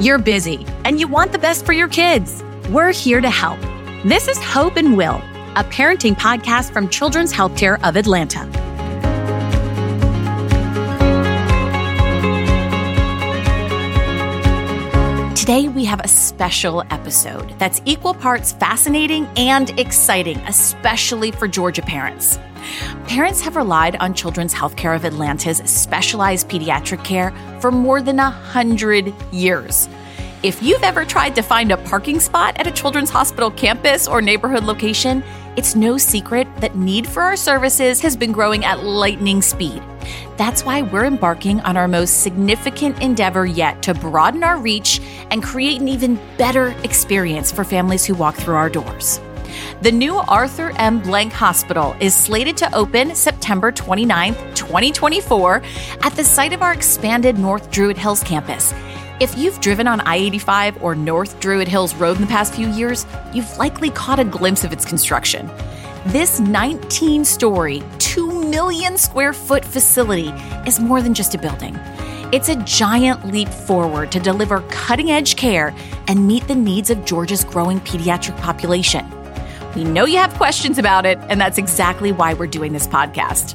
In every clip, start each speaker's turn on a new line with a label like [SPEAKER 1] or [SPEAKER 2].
[SPEAKER 1] You're busy and you want the best for your kids. We're here to help. This is Hope and Will, a parenting podcast from Children's Healthcare of Atlanta. Today, we have a special episode that's equal parts fascinating and exciting, especially for Georgia parents. Parents have relied on Children's Healthcare of Atlanta's specialized pediatric care for more than a hundred years. If you've ever tried to find a parking spot at a children's hospital campus or neighborhood location, it's no secret that need for our services has been growing at lightning speed. That's why we're embarking on our most significant endeavor yet to broaden our reach and create an even better experience for families who walk through our doors. The new Arthur M. Blank Hospital is slated to open September 29, 2024, at the site of our expanded North Druid Hills campus. If you've driven on I 85 or North Druid Hills Road in the past few years, you've likely caught a glimpse of its construction. This 19 story, 2 million square foot facility is more than just a building. It's a giant leap forward to deliver cutting edge care and meet the needs of Georgia's growing pediatric population. We know you have questions about it, and that's exactly why we're doing this podcast.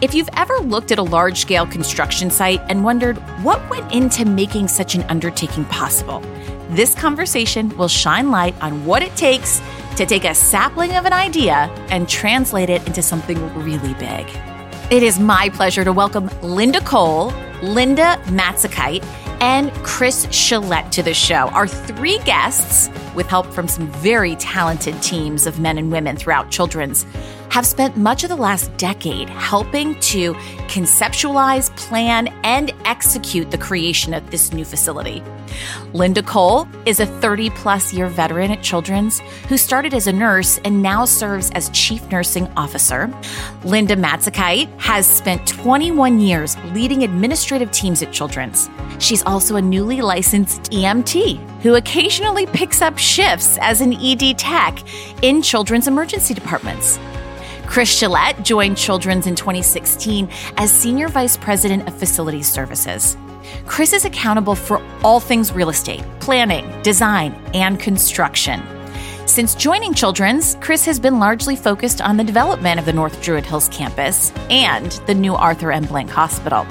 [SPEAKER 1] If you've ever looked at a large scale construction site and wondered what went into making such an undertaking possible, this conversation will shine light on what it takes to take a sapling of an idea and translate it into something really big. It is my pleasure to welcome Linda Cole, Linda Matzigkeit, and Chris Chalette to the show. Our three guests, with help from some very talented teams of men and women throughout children's, have spent much of the last decade helping to conceptualize, plan, and execute the creation of this new facility. Linda Cole is a 30 plus year veteran at Children's who started as a nurse and now serves as chief nursing officer. Linda Matzigkeit has spent 21 years leading administrative teams at Children's. She's also a newly licensed EMT who occasionally picks up shifts as an ED tech in children's emergency departments. Chris Chalette joined Children's in 2016 as Senior Vice President of Facilities Services. Chris is accountable for all things real estate, planning, design, and construction. Since joining Children's, Chris has been largely focused on the development of the North Druid Hills campus and the new Arthur M. Blank Hospital.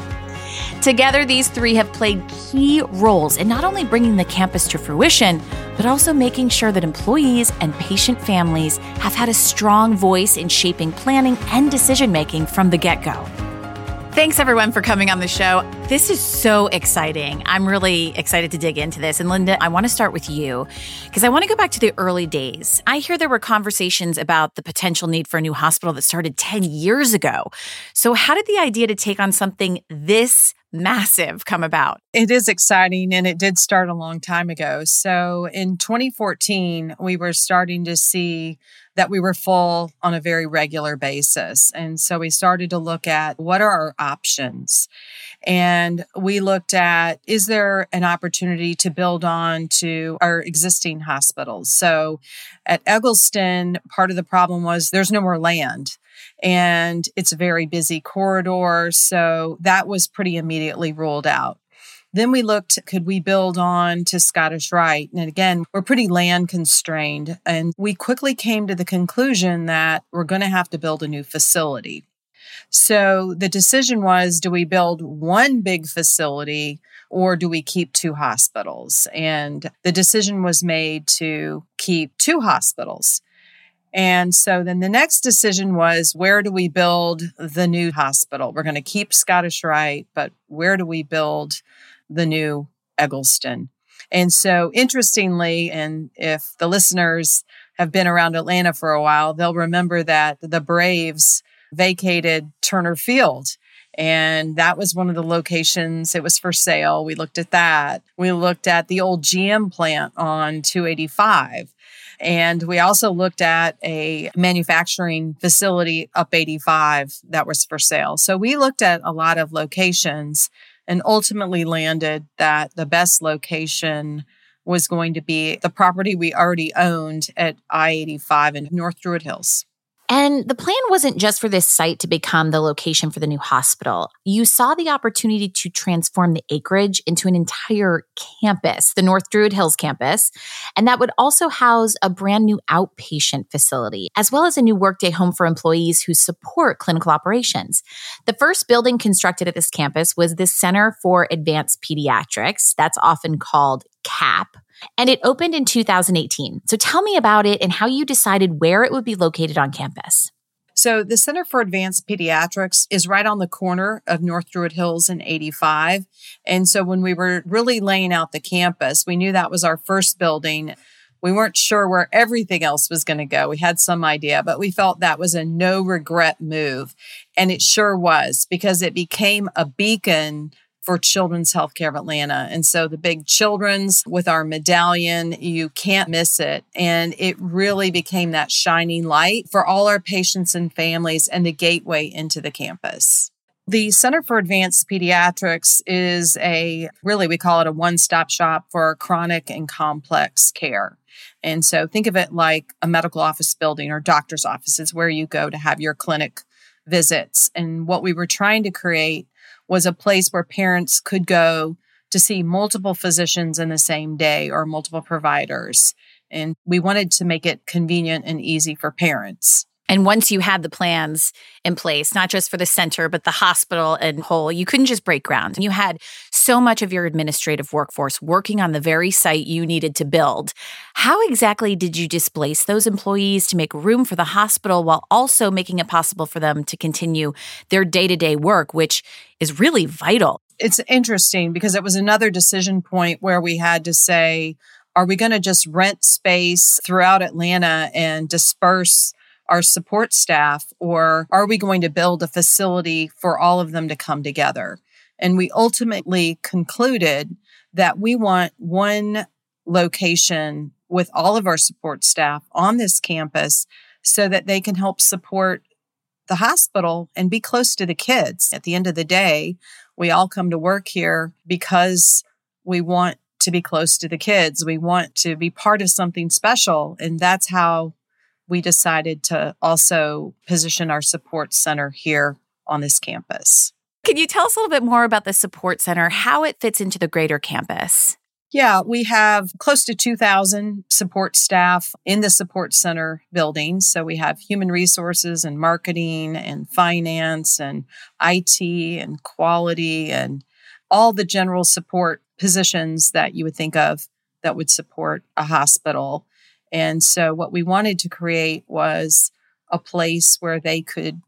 [SPEAKER 1] Together, these three have played key roles in not only bringing the campus to fruition, but also making sure that employees and patient families have had a strong voice in shaping planning and decision making from the get go. Thanks everyone for coming on the show. This is so exciting. I'm really excited to dig into this. And Linda, I want to start with you because I want to go back to the early days. I hear there were conversations about the potential need for a new hospital that started 10 years ago. So, how did the idea to take on something this massive come about?
[SPEAKER 2] It is exciting and it did start a long time ago. So in 2014, we were starting to see that we were full on a very regular basis. And so we started to look at what are our options? And we looked at is there an opportunity to build on to our existing hospitals? So at Egleston, part of the problem was there's no more land and it's a very busy corridor. So that was pretty immediately ruled out. Then we looked, could we build on to Scottish Rite? And again, we're pretty land constrained. And we quickly came to the conclusion that we're going to have to build a new facility. So the decision was do we build one big facility or do we keep two hospitals? And the decision was made to keep two hospitals. And so then the next decision was where do we build the new hospital? We're going to keep Scottish Rite, but where do we build the new Egleston? And so interestingly, and if the listeners have been around Atlanta for a while, they'll remember that the Braves vacated Turner Field. And that was one of the locations. It was for sale. We looked at that. We looked at the old GM plant on 285. And we also looked at a manufacturing facility up 85 that was for sale. So we looked at a lot of locations and ultimately landed that the best location was going to be the property we already owned at I 85 in North Druid Hills.
[SPEAKER 1] And the plan wasn't just for this site to become the location for the new hospital. You saw the opportunity to transform the acreage into an entire campus, the North Druid Hills campus. And that would also house a brand new outpatient facility, as well as a new workday home for employees who support clinical operations. The first building constructed at this campus was the Center for Advanced Pediatrics. That's often called CAP and it opened in 2018. So tell me about it and how you decided where it would be located on campus.
[SPEAKER 2] So, the Center for Advanced Pediatrics is right on the corner of North Druid Hills and 85. And so, when we were really laying out the campus, we knew that was our first building. We weren't sure where everything else was going to go. We had some idea, but we felt that was a no regret move. And it sure was because it became a beacon for Children's Healthcare of Atlanta. And so the big children's with our medallion, you can't miss it. And it really became that shining light for all our patients and families and the gateway into the campus. The Center for Advanced Pediatrics is a really, we call it a one stop shop for chronic and complex care. And so think of it like a medical office building or doctor's offices where you go to have your clinic visits. And what we were trying to create was a place where parents could go to see multiple physicians in the same day or multiple providers. And we wanted to make it convenient and easy for parents.
[SPEAKER 1] And once you had the plans in place, not just for the center, but the hospital and whole, you couldn't just break ground. You had so much of your administrative workforce working on the very site you needed to build. How exactly did you displace those employees to make room for the hospital while also making it possible for them to continue their day to day work, which is really vital?
[SPEAKER 2] It's interesting because it was another decision point where we had to say, are we going to just rent space throughout Atlanta and disperse our support staff, or are we going to build a facility for all of them to come together? And we ultimately concluded that we want one location with all of our support staff on this campus so that they can help support the hospital and be close to the kids. At the end of the day, we all come to work here because we want to be close to the kids. We want to be part of something special. And that's how we decided to also position our support center here on this campus.
[SPEAKER 1] Can you tell us a little bit more about the support center, how it fits into the greater campus?
[SPEAKER 2] Yeah, we have close to 2,000 support staff in the support center building. So we have human resources and marketing and finance and IT and quality and all the general support positions that you would think of that would support a hospital. And so what we wanted to create was a place where they could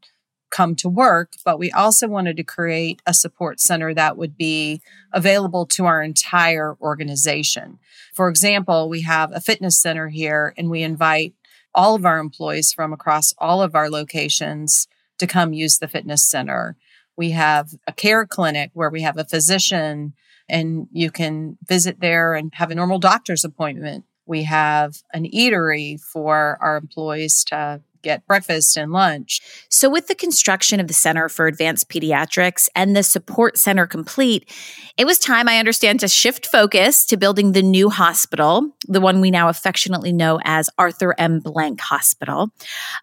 [SPEAKER 2] come to work, but we also wanted to create a support center that would be available to our entire organization. For example, we have a fitness center here and we invite all of our employees from across all of our locations to come use the fitness center. We have a care clinic where we have a physician and you can visit there and have a normal doctor's appointment we have an eatery for our employees to get breakfast and lunch.
[SPEAKER 1] So, with the construction of the Center for Advanced Pediatrics and the support center complete, it was time, I understand, to shift focus to building the new hospital, the one we now affectionately know as Arthur M. Blank Hospital.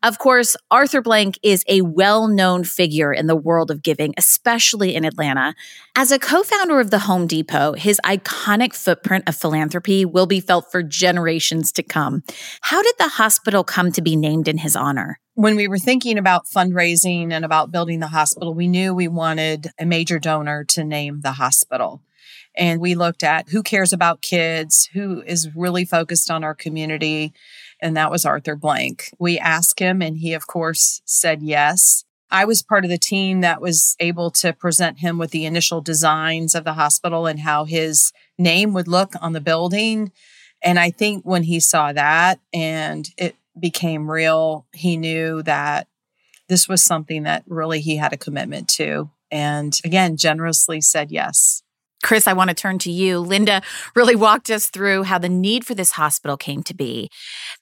[SPEAKER 1] Of course, Arthur Blank is a well known figure in the world of giving, especially in Atlanta. As a co founder of the Home Depot, his iconic footprint of philanthropy will be felt for generations to come. How did the hospital come to be named in his honor? Honor?
[SPEAKER 2] When we were thinking about fundraising and about building the hospital, we knew we wanted a major donor to name the hospital. And we looked at who cares about kids, who is really focused on our community. And that was Arthur Blank. We asked him, and he, of course, said yes. I was part of the team that was able to present him with the initial designs of the hospital and how his name would look on the building. And I think when he saw that and it became real, he knew that this was something that really he had a commitment to. And again, generously said yes.
[SPEAKER 1] Chris, I want to turn to you. Linda really walked us through how the need for this hospital came to be.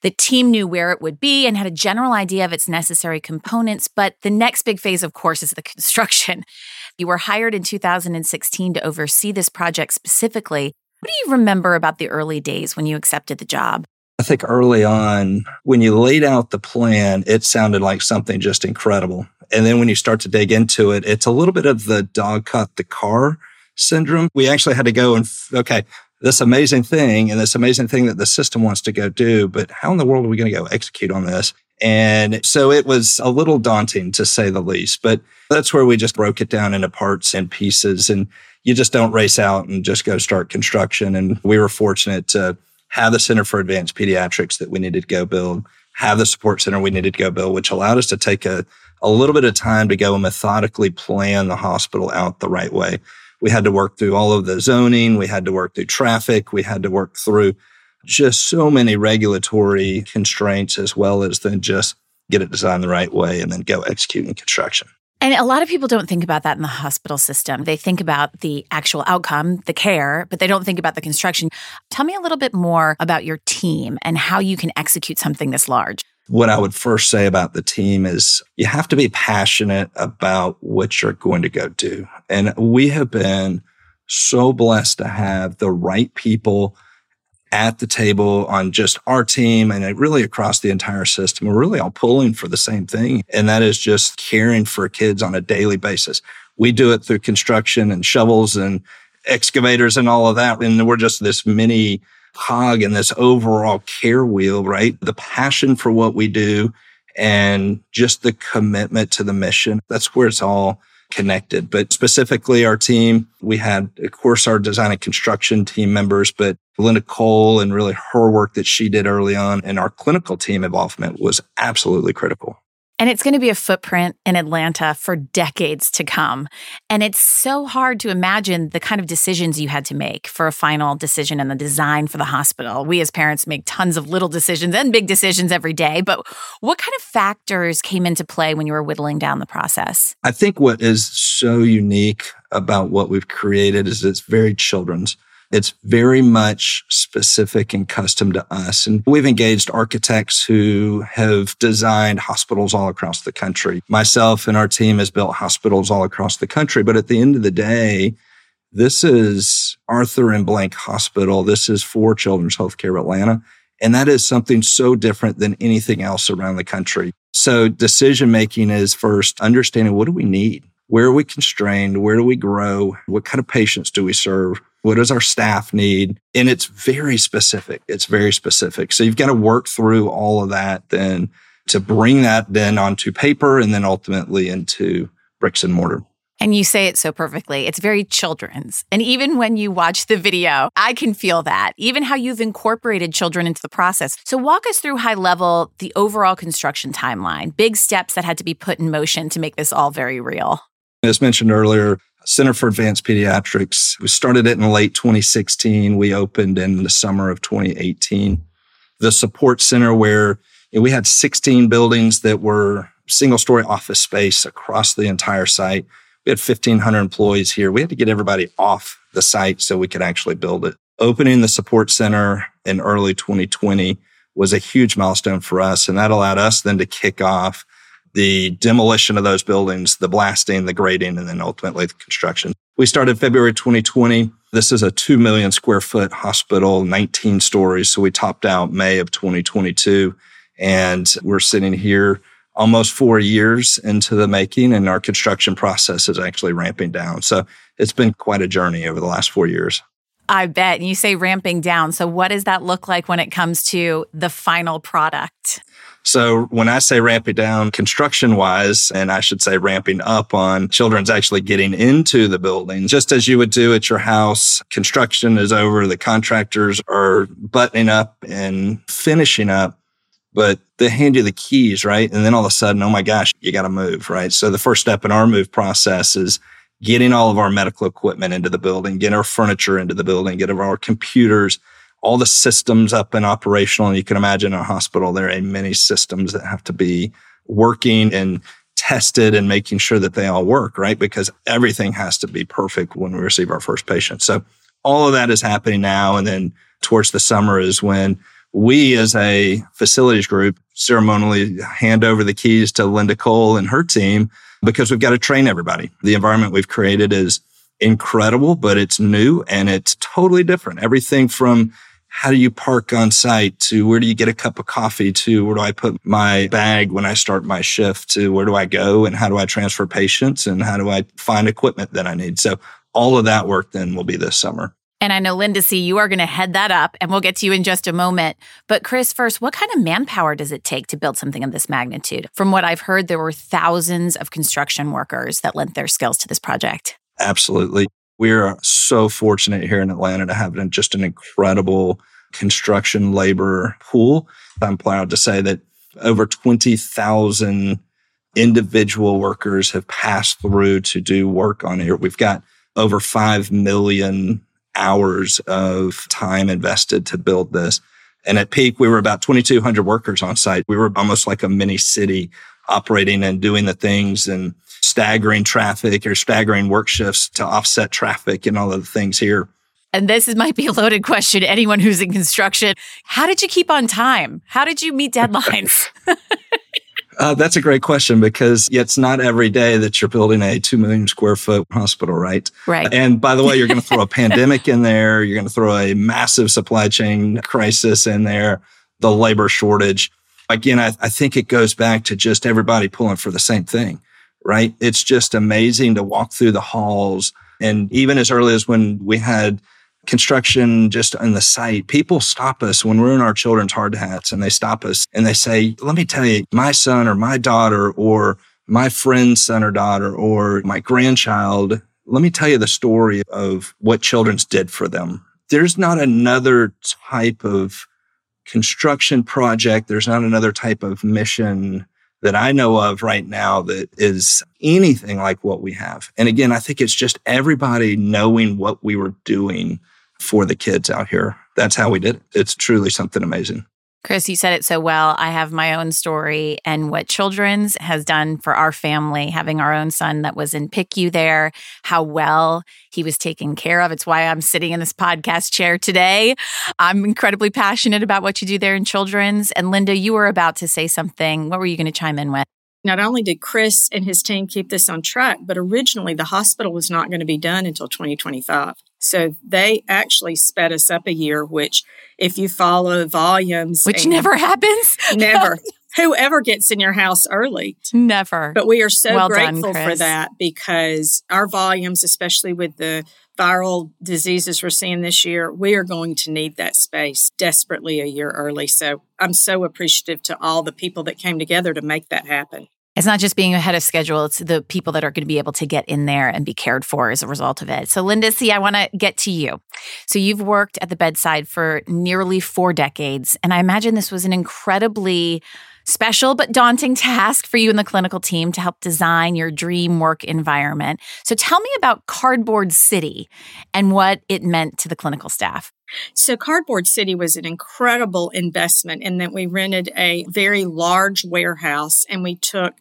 [SPEAKER 1] The team knew where it would be and had a general idea of its necessary components, but the next big phase, of course, is the construction. You were hired in 2016 to oversee this project specifically. What do you remember about the early days when you accepted the job?
[SPEAKER 3] Think early on, when you laid out the plan, it sounded like something just incredible. And then when you start to dig into it, it's a little bit of the dog caught the car syndrome. We actually had to go and, okay, this amazing thing and this amazing thing that the system wants to go do, but how in the world are we going to go execute on this? And so it was a little daunting to say the least, but that's where we just broke it down into parts and pieces. And you just don't race out and just go start construction. And we were fortunate to have the Center for Advanced Pediatrics that we needed to go build, have the support center we needed to go build, which allowed us to take a, a little bit of time to go and methodically plan the hospital out the right way. We had to work through all of the zoning. We had to work through traffic. We had to work through just so many regulatory constraints as well as then just get it designed the right way and then go execute in construction.
[SPEAKER 1] And a lot of people don't think about that in the hospital system. They think about the actual outcome, the care, but they don't think about the construction. Tell me a little bit more about your team and how you can execute something this large.
[SPEAKER 3] What I would first say about the team is you have to be passionate about what you're going to go do. And we have been so blessed to have the right people at the table on just our team and uh, really across the entire system. We're really all pulling for the same thing. And that is just caring for kids on a daily basis. We do it through construction and shovels and excavators and all of that. And we're just this mini hog in this overall care wheel, right? The passion for what we do and just the commitment to the mission. That's where it's all connected. But specifically, our team, we had, of course, our design and construction team members, but Linda Cole and really her work that she did early on and our clinical team involvement was absolutely critical.
[SPEAKER 1] And it's going to be a footprint in Atlanta for decades to come. And it's so hard to imagine the kind of decisions you had to make for a final decision and the design for the hospital. We as parents make tons of little decisions and big decisions every day. But what kind of factors came into play when you were whittling down the process?
[SPEAKER 3] I think what is so unique about what we've created is it's very children's. It's very much specific and custom to us. And we've engaged architects who have designed hospitals all across the country. Myself and our team has built hospitals all across the country. But at the end of the day, this is Arthur M. Blank Hospital. This is for Children's Healthcare Atlanta. And that is something so different than anything else around the country. So decision making is first understanding what do we need? Where are we constrained? Where do we grow? What kind of patients do we serve? What does our staff need? And it's very specific. It's very specific. So you've got to work through all of that then to bring that then onto paper and then ultimately into bricks and mortar.
[SPEAKER 1] And you say it so perfectly. It's very children's. And even when you watch the video, I can feel that, even how you've incorporated children into the process. So, walk us through high level the overall construction timeline, big steps that had to be put in motion to make this all very real.
[SPEAKER 3] As mentioned earlier, Center for Advanced Pediatrics. We started it in late 2016. We opened in the summer of 2018. The support center where we had 16 buildings that were single story office space across the entire site. We had 1,500 employees here. We had to get everybody off the site so we could actually build it. Opening the support center in early 2020 was a huge milestone for us. And that allowed us then to kick off the demolition of those buildings, the blasting, the grading, and then ultimately the construction. We started February 2020. This is a 2 million square foot hospital, 19 stories. So we topped out May of 2022. And we're sitting here almost four years into the making, and our construction process is actually ramping down. So it's been quite a journey over the last four years.
[SPEAKER 1] I bet. And you say ramping down. So, what does that look like when it comes to the final product?
[SPEAKER 3] So when I say ramping down construction wise, and I should say ramping up on children's actually getting into the building, just as you would do at your house, construction is over. The contractors are buttoning up and finishing up, but they hand you the keys, right? And then all of a sudden, oh my gosh, you got to move, right? So the first step in our move process is getting all of our medical equipment into the building, getting our furniture into the building, getting our computers all the systems up and operational. And you can imagine in a hospital, there are many systems that have to be working and tested and making sure that they all work, right? Because everything has to be perfect when we receive our first patient. So all of that is happening now. And then towards the summer is when we as a facilities group ceremonially hand over the keys to Linda Cole and her team because we've got to train everybody. The environment we've created is incredible, but it's new and it's totally different. Everything from how do you park on site to where do you get a cup of coffee to where do I put my bag when I start my shift to where do I go and how do I transfer patients and how do I find equipment that I need. So all of that work then will be this summer.
[SPEAKER 1] And I know, Linda C., you are going to head that up, and we'll get to you in just a moment. But, Chris, first, what kind of manpower does it take to build something of this magnitude? From what I've heard, there were thousands of construction workers that lent their skills to this project.
[SPEAKER 3] Absolutely. We're so fortunate here in Atlanta to have just an incredible construction labor pool. I'm proud to say that over 20,000 individual workers have passed through to do work on here. We've got over 5 million hours of time invested to build this. And at peak, we were about 2,200 workers on site. We were almost like a mini city operating and doing the things and staggering traffic or staggering work shifts to offset traffic and all of the things here.
[SPEAKER 1] And this might be a loaded question. Anyone who's in construction, how did you keep on time? How did you meet deadlines?
[SPEAKER 3] Uh, that's a great question because it's not every day that you're building a 2 million square foot hospital, right?
[SPEAKER 1] Right.
[SPEAKER 3] And by the way, you're going to throw a pandemic in there. You're going to throw a massive supply chain crisis in there, the labor shortage. Again, I, I think it goes back to just everybody pulling for the same thing, right? It's just amazing to walk through the halls. And even as early as when we had construction just on the site, people stop us when we're in our children's hard hats and they stop us and they say, let me tell you, my son or my daughter or my friend's son or daughter or my grandchild, let me tell you the story of what children's did for them. There's not another type of construction project. There's not another type of mission that I know of right now that is anything like what we have. And again, I think it's just everybody knowing what we were doing for the kids out here. That's how we did it. It's truly something amazing.
[SPEAKER 1] Chris, you said it so well. I have my own story and what Children's has done for our family, having our own son that was in PICU there, how well he was taken care of. It's why I'm sitting in this podcast chair today. I'm incredibly passionate about what you do there in Children's. And Linda, you were about to say something. What were you going to chime in with?
[SPEAKER 4] Not only did Chris and his team keep this on track, but originally the hospital was not going to be done until 2025. So they actually sped us up a year, which if you follow volumes,
[SPEAKER 1] which never happens,
[SPEAKER 4] never. Whoever gets in your house early.
[SPEAKER 1] Never.
[SPEAKER 4] But we are so well grateful done, for that because our volumes, especially with the viral diseases we're seeing this year, we are going to need that space desperately a year early. So I'm so appreciative to all the people that came together to make that happen
[SPEAKER 1] it's not just being ahead of schedule, it's the people that are going to be able to get in there and be cared for as a result of it. So, Linda, see, I want to get to you. So, you've worked at the bedside for nearly four decades, and I imagine this was an incredibly special but daunting task for you and the clinical team to help design your dream work environment. So, tell me about Cardboard City and what it meant to the clinical staff.
[SPEAKER 4] So, Cardboard City was an incredible investment in that we rented a very large warehouse and we took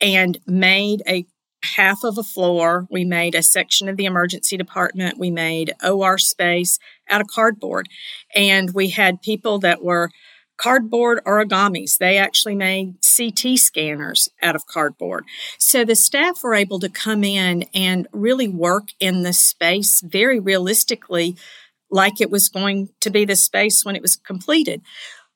[SPEAKER 4] and made a half of a floor. We made a section of the emergency department. We made OR space out of cardboard. And we had people that were cardboard origamis. They actually made CT scanners out of cardboard. So the staff were able to come in and really work in the space very realistically like it was going to be the space when it was completed.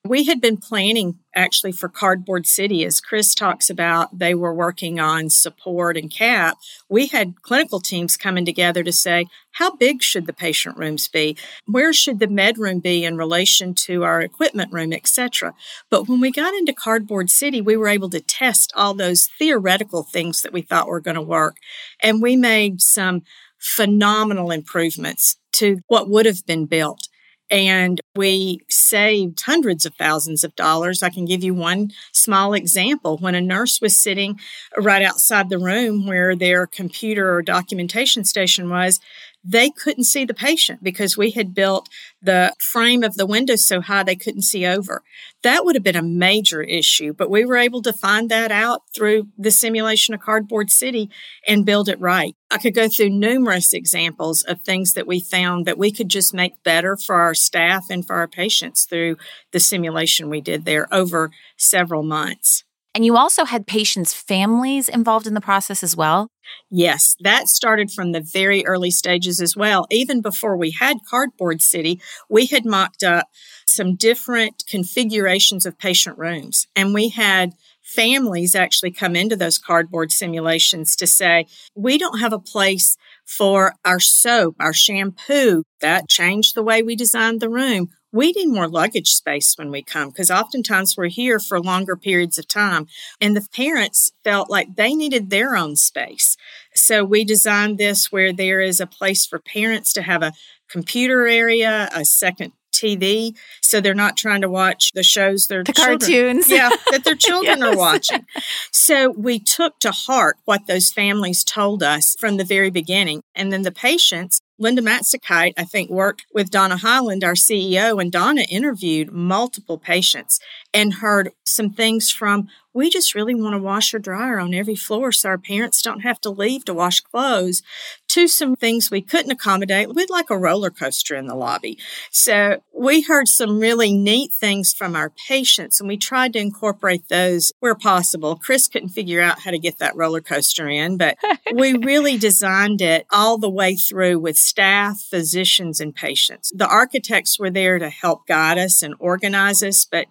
[SPEAKER 4] We had been planning actually for Cardboard City, as Chris talks about, they were working on support and CAP. We had clinical teams coming together to say, how big should the patient rooms be? Where should the med room be in relation to our equipment room, etc.? But when we got into Cardboard City, we were able to test all those theoretical things that we thought were going to work. And we made some phenomenal improvements to what would have been built. And we saved hundreds of thousands of dollars. I can give you one small example. When a nurse was sitting right outside the room where their computer or documentation station was, they couldn't see the patient because we had built the frame of the window so high they couldn't see over. That would have been a major issue, but we were able to find that out through the simulation of Cardboard City and build it right. I could go through numerous examples of things that we found that we could just make better for our staff and for our patients through the simulation we did there over several months.
[SPEAKER 1] And you also had patients' families involved in the process as well?
[SPEAKER 4] Yes, that started from the very early stages as well. Even before we had Cardboard City, we had mocked up some different configurations of patient rooms. And we had families actually come into those cardboard simulations to say, we don't have a place for our soap, our shampoo. That changed the way we designed the room. We need more luggage space when we come because oftentimes we're here for longer periods of time. And the parents felt like they needed their own space. So we designed this where there is a place for parents to have a computer area, a second TV, so they're not trying to watch the shows their
[SPEAKER 1] the
[SPEAKER 4] children,
[SPEAKER 1] cartoons,
[SPEAKER 4] yeah, that their children yes. are watching. So we took to heart what those families told us from the very beginning, and then the patients. Linda Matzigkeit, I think, worked with Donna Hyland, our CEO, and Donna interviewed multiple patients and heard some things from we just really want to wash or dryer on every floor so our parents don't have to leave to wash clothes to some things we couldn't accommodate. We'd like a roller coaster in the lobby. So we heard some really neat things from our patients and we tried to incorporate those where possible. Chris couldn't figure out how to get that roller coaster in, but we really designed it all the way through with staff, physicians, and patients. The architects were there to help guide us and organize us, but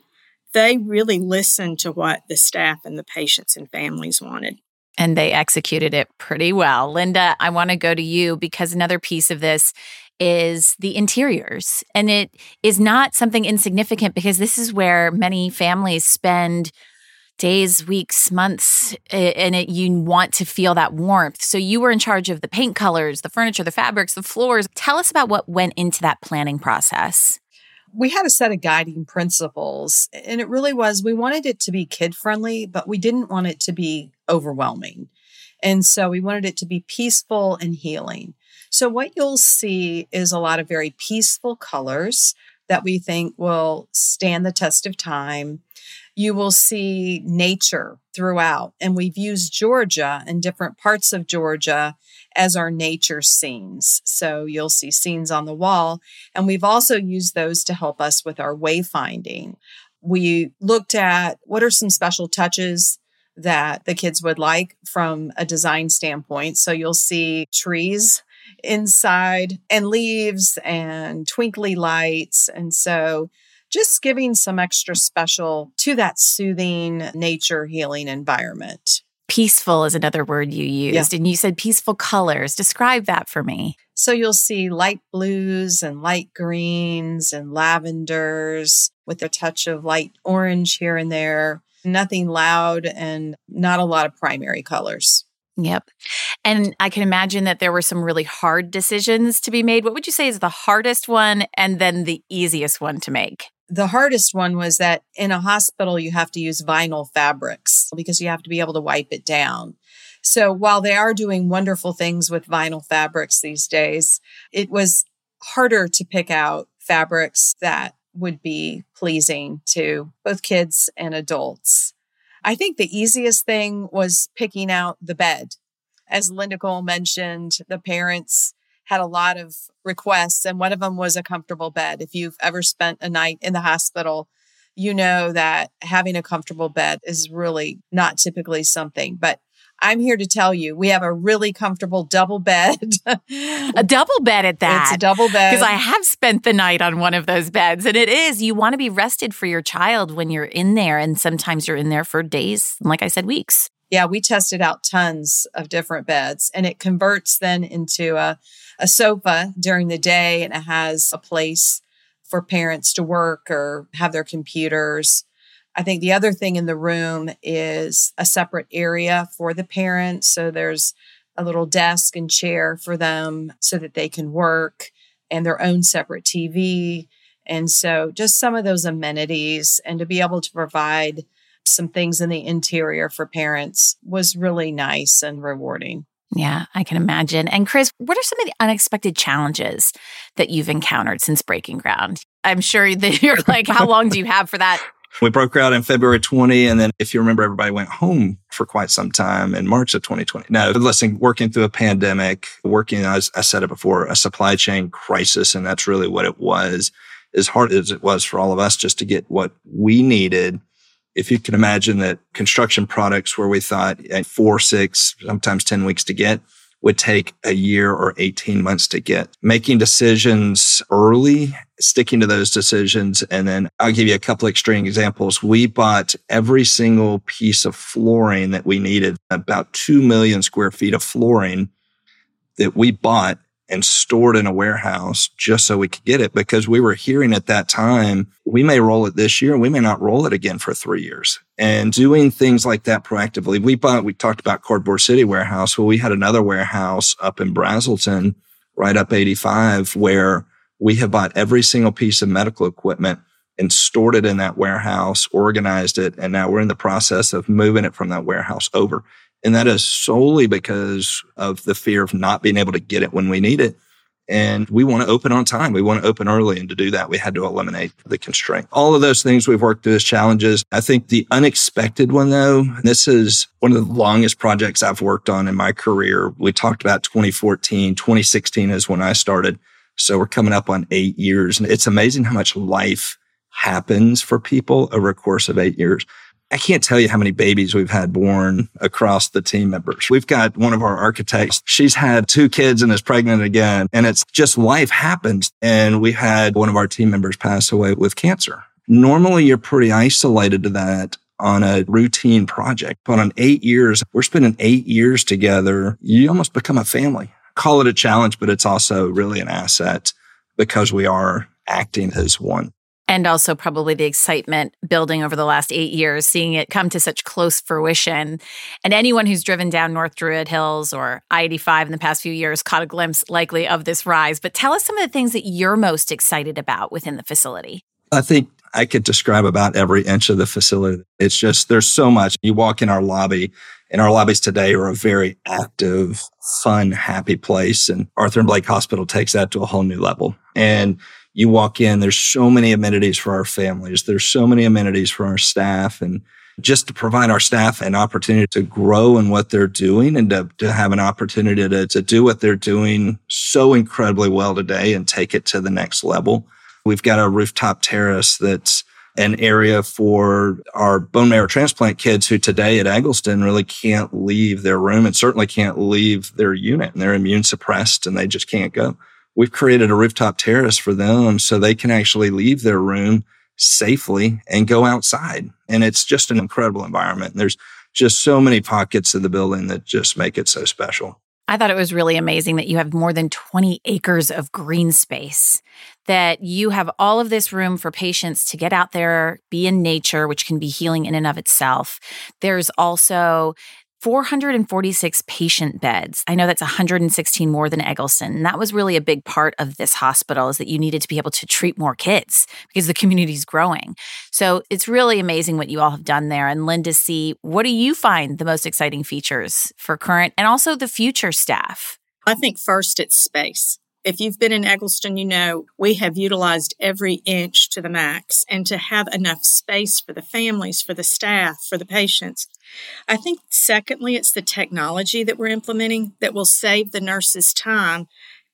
[SPEAKER 4] they really listened to what the staff and the patients and families wanted.
[SPEAKER 1] And they executed it pretty well. Linda, I want to go to you because another piece of this is the interiors. And it is not something insignificant because this is where many families spend days, weeks, months, and it, you want to feel that warmth. So you were in charge of the paint colors, the furniture, the fabrics, the floors. Tell us about what went into that planning process
[SPEAKER 2] we had a set of guiding principles and it really was we wanted it to be kid friendly but we didn't want it to be overwhelming. And so we wanted it to be peaceful and healing. So what you'll see is a lot of very peaceful colors that we think will stand the test of time you will see nature throughout and we've used georgia and different parts of georgia as our nature scenes. So you'll see scenes on the wall. And we've also used those to help us with our wayfinding. We looked at what are some special touches that the kids would like from a design standpoint. So you'll see trees inside and leaves and twinkly lights. And so just giving some extra special to that soothing nature healing environment.
[SPEAKER 1] Peaceful is another word you used, yeah. and you said peaceful colors. Describe that for me.
[SPEAKER 2] So you'll see light blues and light greens and lavenders with a touch of light orange here and there. Nothing loud and not a lot of primary colors.
[SPEAKER 1] Yep. And I can imagine that there were some really hard decisions to be made. What would you say is the hardest one and then the easiest one to make?
[SPEAKER 2] the hardest one was that in a hospital, you have to use vinyl fabrics because you have to be able to wipe it down. So while they are doing wonderful things with vinyl fabrics these days, it was harder to pick out fabrics that would be pleasing to both kids and adults. I think the easiest thing was picking out the bed. As Linda Cole mentioned, the parents had a lot of requests, and one of them was a comfortable bed. If you've ever spent a night in the hospital, you know that having a comfortable bed is really not typically something, but I'm here to tell you we have a really comfortable double bed.
[SPEAKER 1] a double bed at that.
[SPEAKER 2] It's a double bed.
[SPEAKER 1] Because I have spent the night on one of those beds. And it is, you want to be rested for your child when you're in there. And sometimes you're in there for days, like I said, weeks.
[SPEAKER 2] Yeah, we tested out tons of different beds and it converts then into a a sofa during the day and it has a place for parents to work or have their computers. I think the other thing in the room is a separate area for the parents. So there's a little desk and chair for them so that they can work and their own separate TV. And so just some of those amenities and to be able to provide some things in the interior for parents was really nice and rewarding.
[SPEAKER 1] Yeah, I can imagine. And Chris, what are some of the unexpected challenges that you've encountered since breaking ground? I'm sure that you're like, how long do you have for that?
[SPEAKER 3] We broke out in February 20. And then if you remember, everybody went home for quite some time in March of 2020. Now, listen, working through a pandemic, working, as I said it before, a supply chain crisis. And that's really what it was, as hard as it was for all of us just to get what we needed if you can imagine that construction products where we thought eh, four, six, sometimes 10 weeks to get would take a year or 18 months to get. Making decisions early, sticking to those decisions. And then I'll give you a couple extreme examples. We bought every single piece of flooring that we needed, about 2 million square feet of flooring that we bought and stored in a warehouse just so we could get it because we were hearing at that time, we may roll it this year. We may not roll it again for three years and doing things like that proactively. We bought, we talked about Cardboard City warehouse. Well, we had another warehouse up in Braselton, right up 85 where we have bought every single piece of medical equipment and stored it in that warehouse, organized it. And now we're in the process of moving it from that warehouse over. And that is solely because of the fear of not being able to get it when we need it. And we want to open on time. We want to open early. And to do that, we had to eliminate the constraint. All of those things we've worked through as challenges. I think the unexpected one, though, this is one of the longest projects I've worked on in my career. We talked about 2014, 2016 is when I started. So we're coming up on eight years. And it's amazing how much life happens for people over a course of eight years. I can't tell you how many babies we've had born across the team members. We've got one of our architects. She's had two kids and is pregnant again. And it's just life happens. And we had one of our team members pass away with cancer. Normally you're pretty isolated to that on a routine project, but on eight years, we're spending eight years together. You almost become a family. Call it a challenge, but it's also really an asset because we are acting as one
[SPEAKER 1] and also probably the excitement building over the last eight years, seeing it come to such close fruition. And anyone who's driven down North Druid Hills or I 85 in the past few years caught a glimpse likely of this rise. But tell us some of the things that you're most excited about within the facility.
[SPEAKER 3] I think I could describe about every inch of the facility. It's just, there's so much. You walk in our lobby, and our lobbies today are a very active, fun, happy place. And Arthur M. Blank Hospital takes that to a whole new level. And you walk in, there's so many amenities for our families. There's so many amenities for our staff and just to provide our staff an opportunity to grow in what they're doing and to, to have an opportunity to, to do what they're doing so incredibly well today and take it to the next level. We've got a rooftop terrace that's an area for our bone marrow transplant kids who today at Egleston really can't leave their room and certainly can't leave their unit and they're immune suppressed and they just can't go we've created a rooftop terrace for them so they can actually leave their room safely and go outside. And it's just an incredible environment. There's just so many pockets of the building that just make it so special.
[SPEAKER 1] I thought it was really amazing that you have more than 20 acres of green space, that you have all of this room for patients to get out there, be in nature, which can be healing in and of itself. There's also 446 patient beds. I know that's 116 more than Egleston. And that was really a big part of this hospital is that you needed to be able to treat more kids because the community is growing. So it's really amazing what you all have done there. And Linda C, what do you find the most exciting features for current and also the future staff?
[SPEAKER 4] I think first it's space. If you've been in Egleston, you know we have utilized every inch to the max and to have enough space for the families, for the staff, for the patients. I think, secondly, it's the technology that we're implementing that will save the nurses time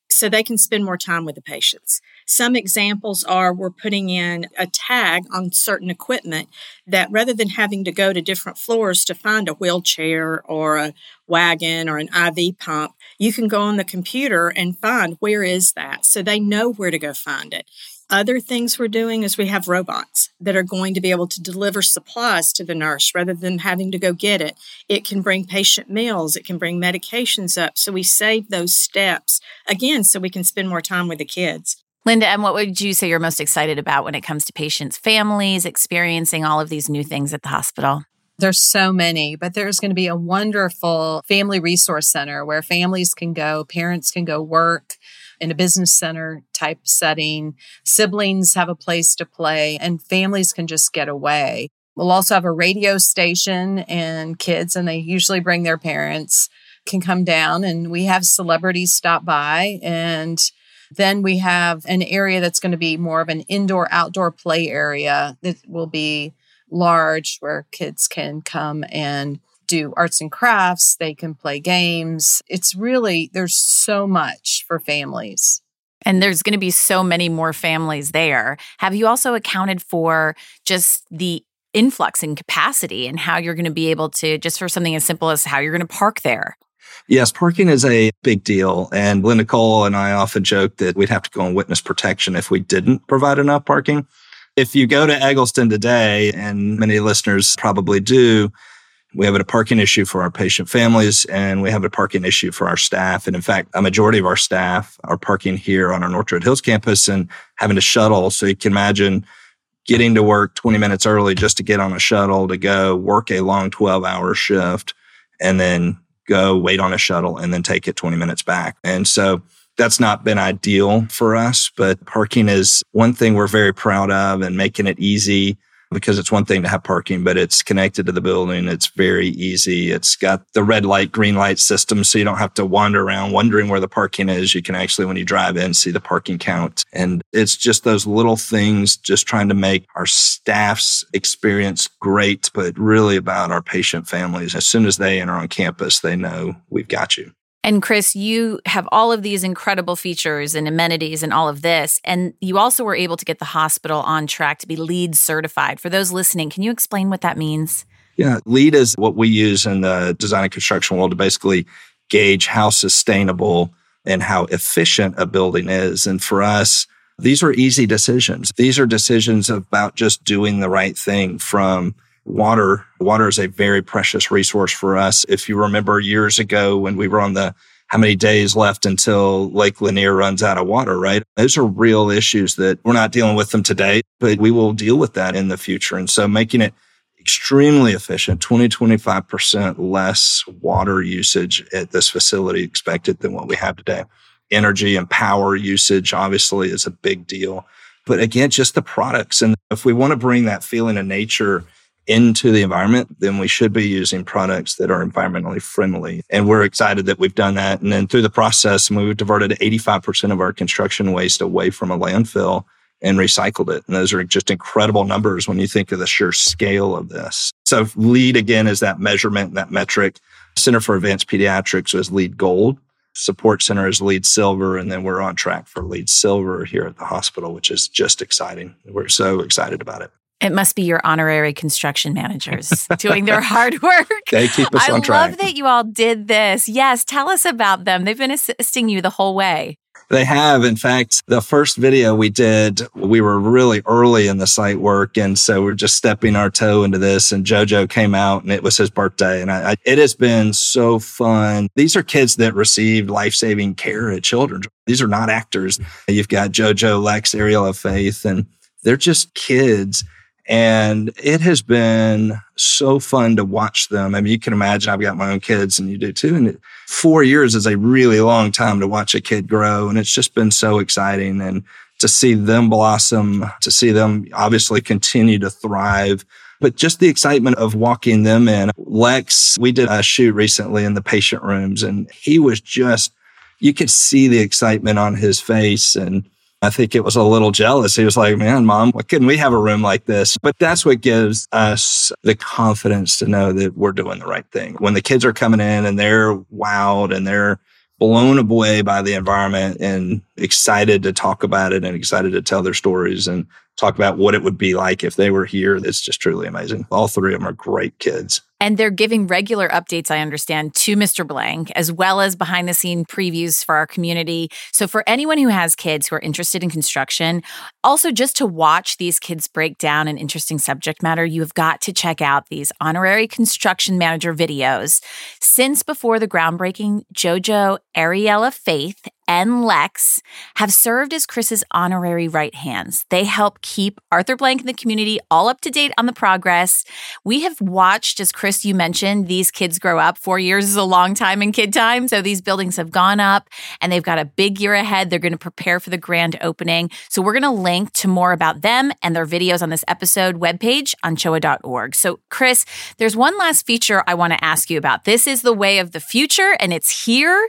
[SPEAKER 4] so they can spend more time with the patients. Some examples are we're putting in a tag on certain equipment that rather than having to go to different floors to find a wheelchair or a wagon or an IV pump, you can go on the computer and find where is that. So they know where to go find it. Other things we're doing is we have robots that are going to be able to deliver supplies to the nurse rather than having to go get it. It can bring patient meals, it can bring medications up. So we save those steps again so we can spend more time with the kids.
[SPEAKER 1] Linda, and what would you say you're most excited about when it comes to patients' families experiencing all of these new things at the hospital?
[SPEAKER 2] There's so many, but there's going to be a wonderful family resource center where families can go, parents can go work in a business center type setting. Siblings have a place to play and families can just get away. We'll also have a radio station and kids, and they usually bring their parents, can come down and we have celebrities stop by and then we have an area that's going to be more of an indoor outdoor play area that will be large where kids can come and do arts and crafts, they can play games. It's really, there's so much for families.
[SPEAKER 1] And there's going to be so many more families there. Have you also accounted for just the influx in capacity and how you're going to be able to, just for something as simple as how you're going to park there.
[SPEAKER 3] Yes, parking is a big deal. And Linda Cole and I often joke that we'd have to go on witness protection if we didn't provide enough parking. If you go to Egleston today, and many listeners probably do, we have a parking issue for our patient families and we have a parking issue for our staff. And in fact, a majority of our staff are parking here on our North Druid Hills campus and having to shuttle. So you can imagine getting to work 20 minutes early just to get on a shuttle to go work a long 12 hour shift and then go wait on a shuttle and then take it 20 minutes back. And so that's not been ideal for us, but parking is one thing we're very proud of and making it easy because it's one thing to have parking, but it's connected to the building. It's very easy. It's got the red light, green light system. So you don't have to wander around wondering where the parking is. You can actually, when you drive in, see the parking count. And it's just those little things, just trying to make our staff's experience great, but really about our patient families. As soon as they enter on campus, they know we've got you.
[SPEAKER 1] And Chris, you have all of these incredible features and amenities and all of this. And you also were able to get the hospital on track to be LEED certified. For those listening, can you explain what that means?
[SPEAKER 3] Yeah, LEED is what we use in the design and construction world to basically gauge how sustainable and how efficient a building is. And for us, these are easy decisions. These are decisions about just doing the right thing from water. Water is a very precious resource for us. If you remember years ago when we were on the how many days left until Lake Lanier runs out of water, right? Those are real issues that we're not dealing with them today, but we will deal with that in the future. And so making it extremely efficient, 20, 25% less water usage at this facility expected than what we have today. Energy and power usage obviously is a big deal. But again, just the products. And if we want to bring that feeling of nature into the environment, then we should be using products that are environmentally friendly. And we're excited that we've done that. And then through the process, we've diverted 85% of our construction waste away from a landfill and recycled it. And those are just incredible numbers when you think of the sheer scale of this. So LEED again is that measurement, that metric. Center for Advanced Pediatrics was LEED gold. Support Center is LEED silver. And then we're on track for LEED silver here at the hospital, which is just exciting. We're so excited about it.
[SPEAKER 1] It must be your honorary construction managers doing their hard work.
[SPEAKER 3] They keep us
[SPEAKER 1] I
[SPEAKER 3] on track.
[SPEAKER 1] I love that you all did this. Yes, tell us about them. They've been assisting you the whole way.
[SPEAKER 3] They have. In fact, the first video we did, we were really early in the site work. And so we're just stepping our toe into this. And JoJo came out and it was his birthday. And I, I, it has been so fun. These are kids that received life saving care at Children's. These are not actors. You've got JoJo, Lex, Ariella Faith, and they're just kids and it has been so fun to watch them. I mean, you can imagine I've got my own kids and you do too. And four years is a really long time to watch a kid grow. And it's just been so exciting. And to see them blossom, to see them obviously continue to thrive, but just the excitement of walking them in. Lex, we did a shoot recently in the patient rooms and he was just, you could see the excitement on his face and I think it was a little jealous. He was like, man, mom, why couldn't we have a room like this? But that's what gives us the confidence to know that we're doing the right thing. When the kids are coming in and they're wowed and they're blown away by the environment and excited to talk about it and excited to tell their stories and talk about what it would be like if they were here. It's just truly amazing. All three of them are great kids.
[SPEAKER 1] And they're giving regular updates, I understand, to Mr. Blank, as well as behind the scene previews for our community. So, for anyone who has kids who are interested in construction, also just to watch these kids break down an interesting subject matter, you have got to check out these honorary construction manager videos. Since before the groundbreaking, JoJo, Ariella Faith, and Lex have served as Chris's honorary right hands. They help keep Arthur Blank and the community all up to date on the progress. We have watched, as Chris, you mentioned, these kids grow up. Four years is a long time in kid time. So these buildings have gone up and they've got a big year ahead. They're going to prepare for the grand opening. So we're going to link to more about them and their videos on this episode webpage on choa.org. So, Chris, there's one last feature I want to ask you about. This is the way of the future and it's here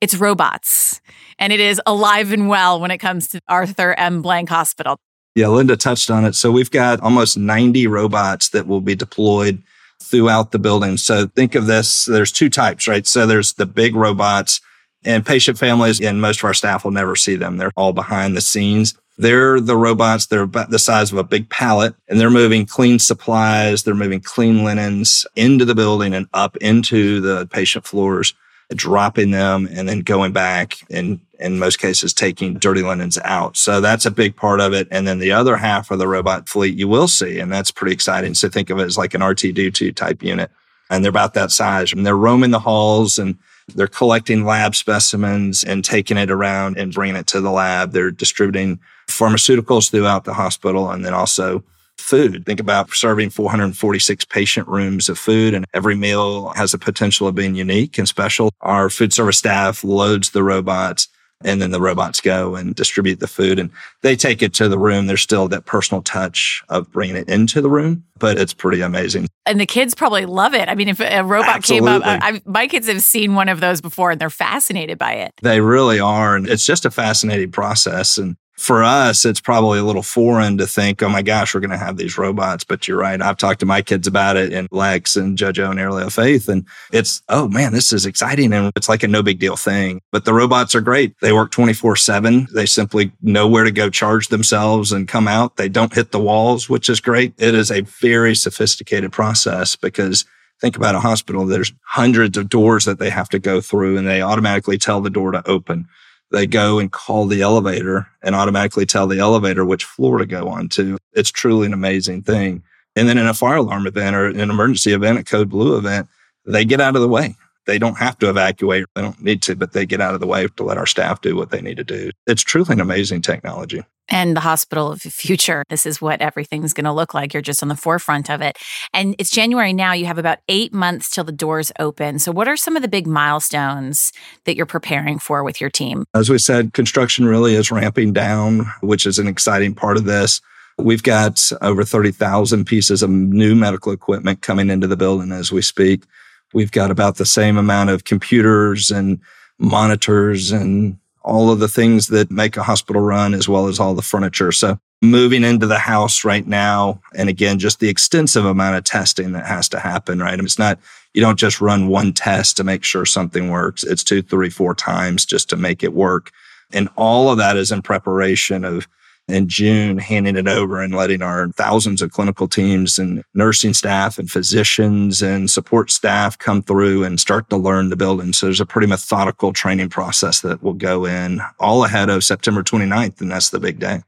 [SPEAKER 1] it's robots and it is alive and well when it comes to Arthur M. Blank Hospital.
[SPEAKER 3] Yeah, Linda touched on it. So we've got almost 90 robots that will be deployed throughout the building. So think of this there's two types, right? So there's the big robots and patient families, and most of our staff will never see them. They're all behind the scenes. They're the robots. They're about the size of a big pallet and they're moving clean supplies. They're moving clean linens into the building and up into the patient floors, dropping them and then going back and in most cases taking dirty linens out. So that's a big part of it. And then the other half of the robot fleet you will see, and that's pretty exciting. So think of it as like an R2D2 type unit. And they're about that size. And they're roaming the halls and they're collecting lab specimens and taking it around and bringing it to the lab. They're distributing pharmaceuticals throughout the hospital and then also food. Think about serving 446 patient rooms of food and every meal has a potential of being unique and special. Our food service staff loads the robots and then the robots go and distribute the food and they take it to the room. There's still that personal touch of bringing it into the room, but it's pretty amazing.
[SPEAKER 1] And the kids probably love it. I mean, if a robot Absolutely. came up, I, my kids have seen one of those before and they're fascinated by it.
[SPEAKER 3] They really are. And it's just a fascinating process. And for us, it's probably a little foreign to think, oh my gosh, we're going to have these robots. But you're right. I've talked to my kids about it and Lex and JoJo and Ariella Faith. And it's, oh man, this is exciting. And it's like a no big deal thing. But the robots are great. They work 24 seven. They simply know where to go charge themselves and come out. They don't hit the walls, which is great. It is a very sophisticated process because think about a hospital. There's hundreds of doors that they have to go through and they automatically tell the door to open they go and call the elevator and automatically tell the elevator which floor to go on to. It's truly an amazing thing. And then in a fire alarm event or an emergency event, a code blue event, they get out of the way. They don't have to evacuate. They don't need to, but they get out of the way to let our staff do what they need to do. It's truly an amazing technology
[SPEAKER 1] and the hospital of the future. This is what everything's going to look like. You're just on the forefront of it. And it's January now. You have about eight months till the doors open. So, what are some of the big milestones that you're preparing for with your team?
[SPEAKER 3] As we said, construction really is ramping down, which is an exciting part of this. We've got over 30,000 pieces of new medical equipment coming into the building as we speak. We've got about the same amount of computers and monitors and all of the things that make a hospital run as well as all the furniture. So moving into the house right now. And again, just the extensive amount of testing that has to happen, right? It's not, you don't just run one test to make sure something works. It's two, three, four times just to make it work. And all of that is in preparation of in June, handing it over and letting our thousands of clinical teams and nursing staff and physicians and support staff come through and start to learn the building. So there's a pretty methodical training process that will go in all ahead of September 29th. And that's the big day.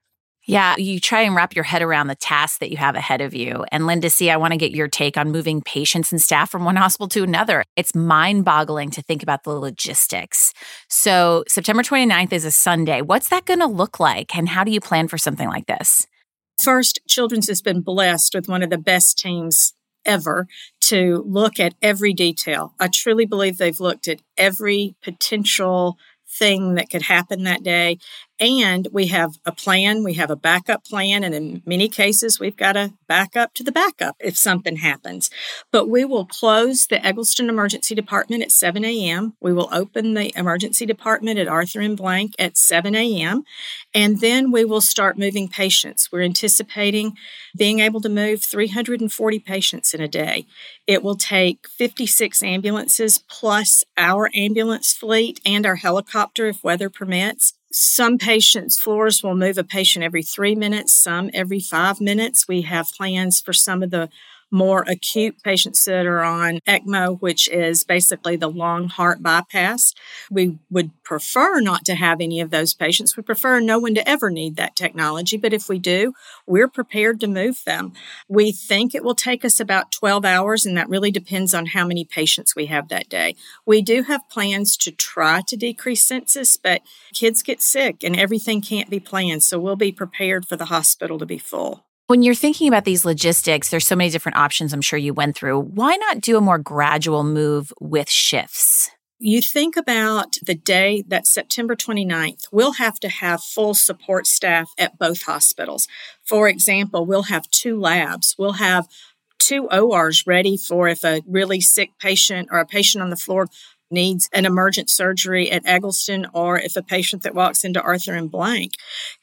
[SPEAKER 1] Yeah, you try and wrap your head around the tasks that you have ahead of you. And Linda C, I want to get your take on moving patients and staff from one hospital to another. It's mind boggling to think about the logistics. So, September 29th is a Sunday. What's that going to look like? And how do you plan for something like this?
[SPEAKER 4] First, Children's has been blessed with one of the best teams ever to look at every detail. I truly believe they've looked at every potential thing that could happen that day and we have a plan, we have a backup plan, and in many cases, we've got a backup to the backup if something happens. But we will close the Egleston Emergency Department at 7 a.m. We will open the emergency department at Arthur M. Blank at 7 a.m. And then we will start moving patients. We're anticipating being able to move 340 patients in a day. It will take 56 ambulances plus our ambulance fleet and our helicopter if weather permits. Some patients' floors will move a patient every three minutes, some every five minutes. We have plans for some of the more acute patients that are on ECMO, which is basically the lung heart bypass. We would prefer not to have any of those patients. We prefer no one to ever need that technology, but if we do, we're prepared to move them. We think it will take us about 12 hours, and that really depends on how many patients we have that day. We do have plans to try to decrease census, but kids get sick and everything can't be planned, so we'll be prepared for the hospital to be full.
[SPEAKER 1] When you're thinking about these logistics, there's so many different options I'm sure you went through. Why not do a more gradual move with shifts?
[SPEAKER 4] You think about the day that September 29th, we'll have to have full support staff at both hospitals. For example, we'll have two labs. We'll have two ORs ready for if a really sick patient or a patient on the floor needs an emergent surgery at Egleston or if a patient that walks into Arthur M. Blank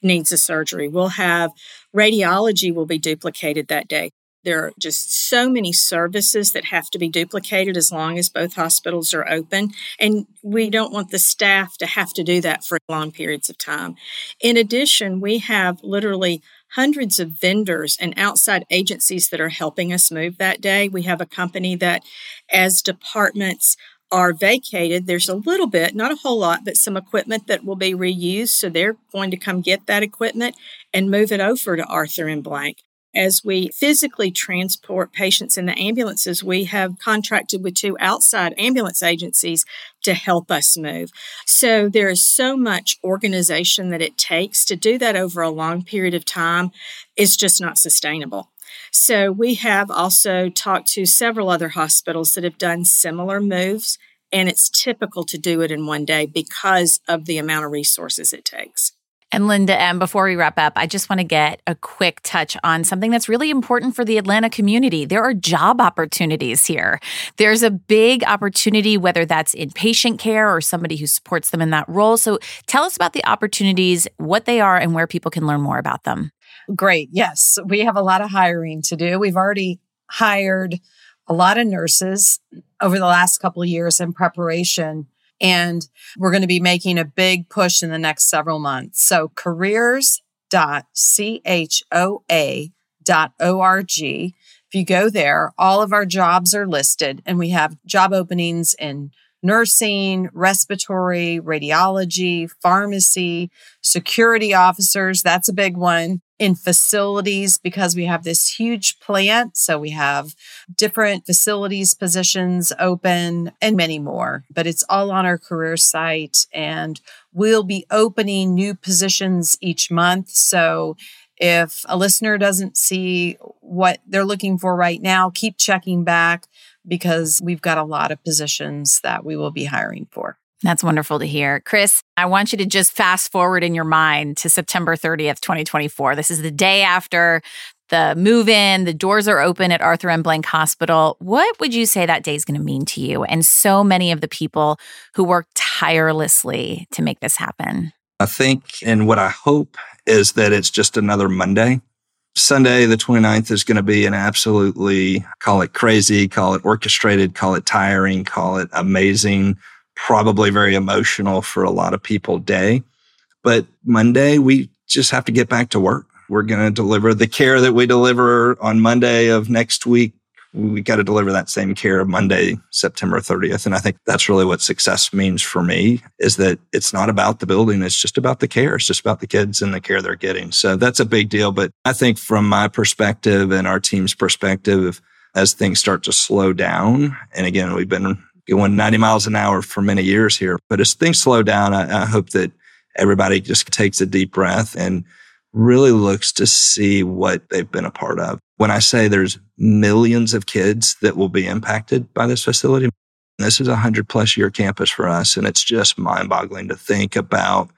[SPEAKER 4] needs a surgery. We'll have radiology will be duplicated that day. There are just so many services that have to be duplicated as long as both hospitals are open. And we don't want the staff to have to do that for long periods of time. In addition, we have literally hundreds of vendors and outside agencies that are helping us move that day. We have a company that, as departments are vacated, there's a little bit, not a whole lot, but some equipment that will be reused. So they're going to come get that equipment and move it over to Arthur M. Blank. As we physically transport patients in the ambulances, we have contracted with two outside ambulance agencies to help us move. So there is so much organization that it takes to do that over a long period of time It's just not sustainable. So we have also talked to several other hospitals that have done similar moves, and it's typical to do it in one day because of the amount of resources it takes.
[SPEAKER 1] And Linda M., before we wrap up, I just want to get a quick touch on something that's really important for the Atlanta community. There are job opportunities here. There's a big opportunity, whether that's in patient care or somebody who supports them in that role. So tell us about the opportunities, what they are, and where people can learn more about them.
[SPEAKER 2] Great. Yes, we have a lot of hiring to do. We've already hired a lot of nurses over the last couple of years in preparation. And we're going to be making a big push in the next several months. So careers.choa.org. If you go there, all of our jobs are listed and we have job openings in nursing, respiratory, radiology, pharmacy, security officers. That's a big one in facilities because we have this huge plant. So we have different facilities positions open and many more, but it's all on our career site and we'll be opening new positions each month. So if a listener doesn't see what they're looking for right now, keep checking back because we've got a lot of positions that we will be hiring for.
[SPEAKER 1] That's wonderful to hear. Chris, I want you to just fast forward in your mind to September 30th, 2024. This is the day after the move in, the doors are open at Arthur M. Blank Hospital. What would you say that day is going to mean to you and so many of the people who worked tirelessly to make this happen?
[SPEAKER 3] I think, and what I hope is that it's just another Monday Sunday, the 29th, is going to be an absolutely, call it crazy, call it orchestrated, call it tiring, call it amazing, probably very emotional for a lot of people day. But Monday, we just have to get back to work. We're going to deliver the care that we deliver on Monday of next week we got to deliver that same care Monday, September 30th. And I think that's really what success means for me is that it's not about the building. It's just about the care. It's just about the kids and the care they're getting. So that's a big deal. But I think from my perspective and our team's perspective, as things start to slow down, and again, we've been going 90 miles an hour for many years here, but as things slow down, I, I hope that everybody just takes a deep breath and really looks to see what they've been a part of. When I say there's millions of kids that will be impacted by this facility, this is a hundred plus year campus for us. And it's just mind boggling to think about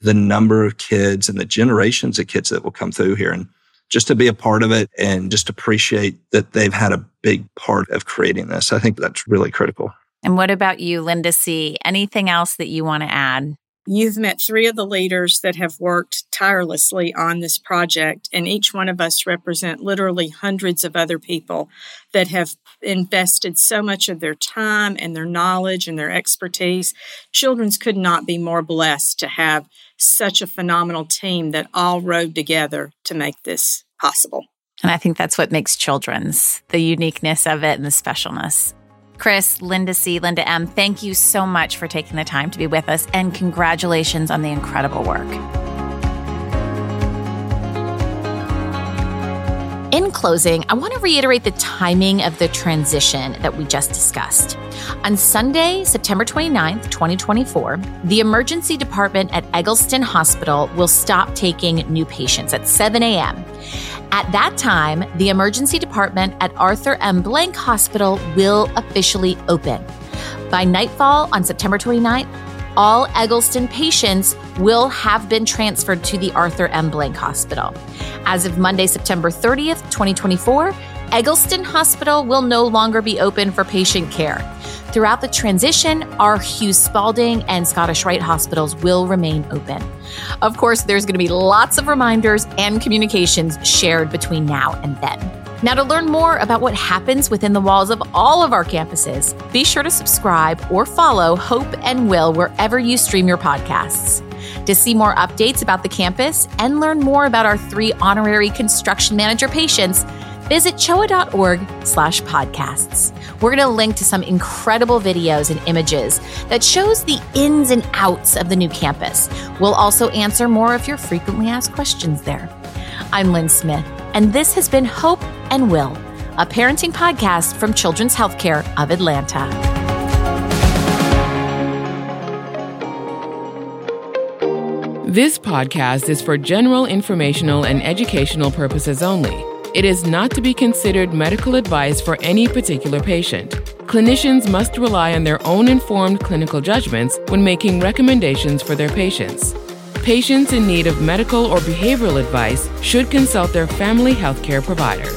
[SPEAKER 3] the number of kids and the generations of kids that will come through here and just to be a part of it and just appreciate that they've had a big part of creating this. I think that's really critical.
[SPEAKER 1] And what about you, Linda C? Anything else that you want to add?
[SPEAKER 4] You've met three of the leaders that have worked tirelessly on this project, and each one of us represent literally hundreds of other people that have invested so much of their time and their knowledge and their expertise. Children's could not be more blessed to have such a phenomenal team that all rode together to make this possible.
[SPEAKER 1] And I think that's what makes Children's the uniqueness of it and the specialness. Chris, Linda C., Linda M., thank you so much for taking the time to be with us and congratulations on the incredible work. In closing, I want to reiterate the timing of the transition that we just discussed. On Sunday, September 29th, 2024, the emergency department at Egleston Hospital will stop taking new patients at 7 a.m. At that time, the emergency department at Arthur M. Blank Hospital will officially open. By nightfall on September 29th, all Egleston patients will have been transferred to the Arthur M. Blank Hospital. As of Monday, September 30th, 2024, Egleston Hospital will no longer be open for patient care. Throughout the transition, our Hughes Spalding and Scottish Rite hospitals will remain open. Of course, there's going to be lots of reminders and communications shared between now and then. Now, to learn more about what happens within the walls of all of our campuses, be sure to subscribe or follow Hope and Will wherever you stream your podcasts. To see more updates about the campus and learn more about our three honorary construction manager patients, visit choa.org slash podcasts. We're going to link to some incredible videos and images that shows the ins and outs of the new campus. We'll also answer more of your frequently asked questions there. I'm Lynn Smith, and this has been Hope and Will, a parenting podcast from Children's Healthcare of Atlanta.
[SPEAKER 5] This podcast is for general informational and educational purposes only. It is not to be considered medical advice for any particular patient. Clinicians must rely on their own informed clinical judgments when making recommendations for their patients. Patients in need of medical or behavioral advice should consult their family healthcare provider.